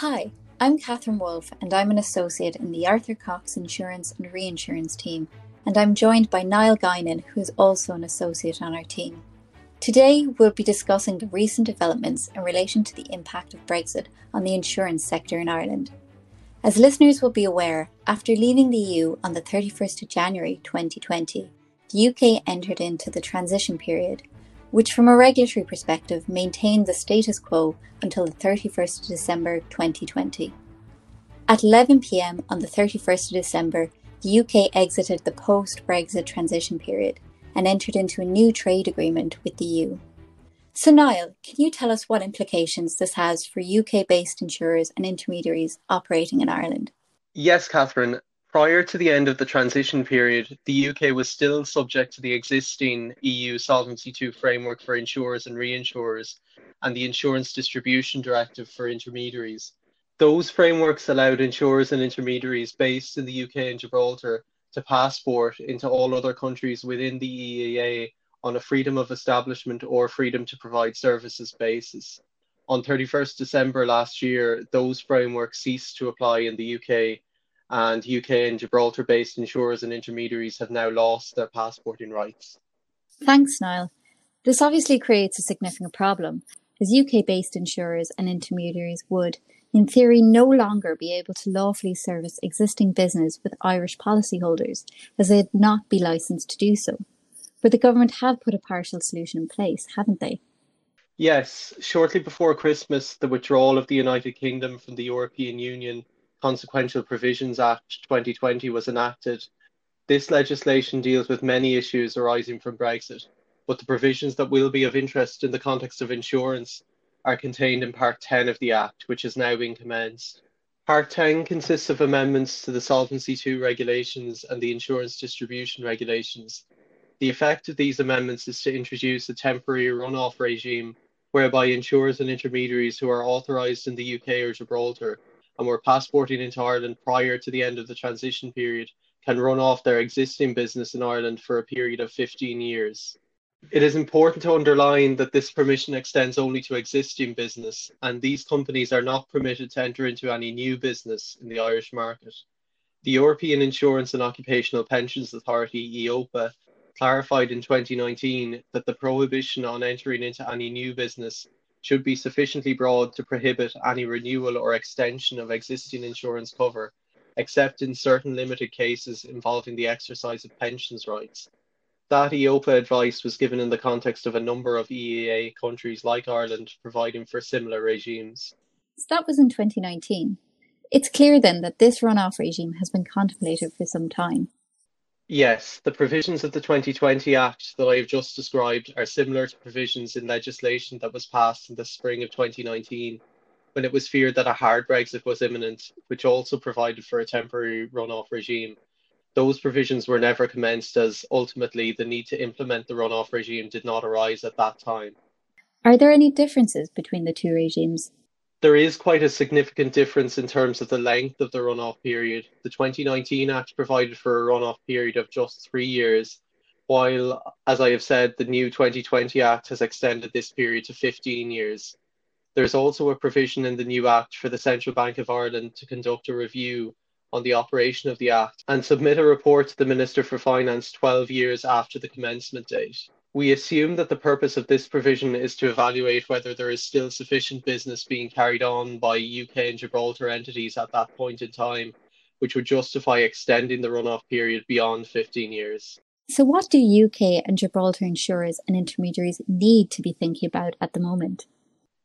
Hi, I'm Catherine Wolfe, and I'm an associate in the Arthur Cox Insurance and Reinsurance team, and I'm joined by Niall Guinan, who is also an associate on our team. Today, we'll be discussing the recent developments in relation to the impact of Brexit on the insurance sector in Ireland. As listeners will be aware, after leaving the EU on the 31st of January 2020, the UK entered into the transition period, which from a regulatory perspective maintained the status quo until the 31st of December 2020. At 11 pm on the 31st of December, the UK exited the post Brexit transition period and entered into a new trade agreement with the EU. So, Niall, can you tell us what implications this has for UK based insurers and intermediaries operating in Ireland? Yes, Catherine. Prior to the end of the transition period, the UK was still subject to the existing EU Solvency II framework for insurers and reinsurers and the Insurance Distribution Directive for intermediaries. Those frameworks allowed insurers and intermediaries based in the UK and Gibraltar to passport into all other countries within the EEA on a freedom of establishment or freedom to provide services basis. On 31st December last year, those frameworks ceased to apply in the UK and UK and Gibraltar based insurers and intermediaries have now lost their passporting rights. Thanks, Niall. This obviously creates a significant problem, as UK based insurers and intermediaries would, in theory, no longer be able to lawfully service existing business with Irish policyholders, as they'd not be licensed to do so. But the government have put a partial solution in place, haven't they? Yes, shortly before Christmas, the withdrawal of the United Kingdom from the European Union Consequential Provisions Act 2020 was enacted. This legislation deals with many issues arising from Brexit, but the provisions that will be of interest in the context of insurance are contained in Part 10 of the Act, which has now been commenced. Part 10 consists of amendments to the Solvency II regulations and the insurance distribution regulations. The effect of these amendments is to introduce a temporary runoff regime whereby insurers and intermediaries who are authorised in the UK or Gibraltar and were passporting into Ireland prior to the end of the transition period can run off their existing business in Ireland for a period of 15 years. It is important to underline that this permission extends only to existing business, and these companies are not permitted to enter into any new business in the Irish market. The European Insurance and Occupational Pensions Authority, EIOPA, clarified in 2019 that the prohibition on entering into any new business should be sufficiently broad to prohibit any renewal or extension of existing insurance cover, except in certain limited cases involving the exercise of pensions rights. That EIOPA advice was given in the context of a number of EEA countries like Ireland providing for similar regimes. So that was in 2019. It's clear then that this runoff regime has been contemplated for some time. Yes, the provisions of the 2020 Act that I have just described are similar to provisions in legislation that was passed in the spring of 2019 when it was feared that a hard Brexit was imminent, which also provided for a temporary runoff regime. Those provisions were never commenced as ultimately the need to implement the runoff regime did not arise at that time. Are there any differences between the two regimes? There is quite a significant difference in terms of the length of the runoff period. The 2019 Act provided for a runoff period of just three years, while, as I have said, the new 2020 Act has extended this period to 15 years. There's also a provision in the new Act for the Central Bank of Ireland to conduct a review on the operation of the Act and submit a report to the Minister for Finance 12 years after the commencement date. We assume that the purpose of this provision is to evaluate whether there is still sufficient business being carried on by UK and Gibraltar entities at that point in time, which would justify extending the runoff period beyond 15 years. So, what do UK and Gibraltar insurers and intermediaries need to be thinking about at the moment?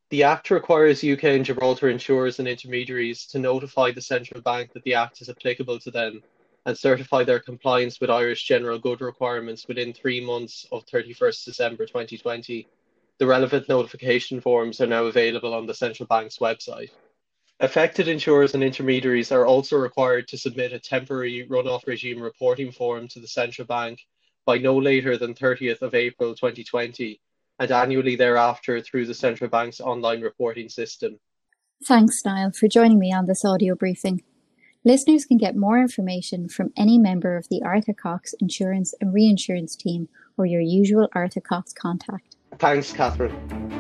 The Act requires UK and Gibraltar insurers and intermediaries to notify the central bank that the Act is applicable to them and certify their compliance with Irish general good requirements within three months of 31st December 2020. The relevant notification forms are now available on the central bank's website. Affected insurers and intermediaries are also required to submit a temporary runoff regime reporting form to the central bank by no later than 30th of April 2020 and annually thereafter through the central bank's online reporting system. Thanks, Niall, for joining me on this audio briefing. Listeners can get more information from any member of the Arthur Cox Insurance and Reinsurance team or your usual Arthur Cox contact. Thanks, Catherine.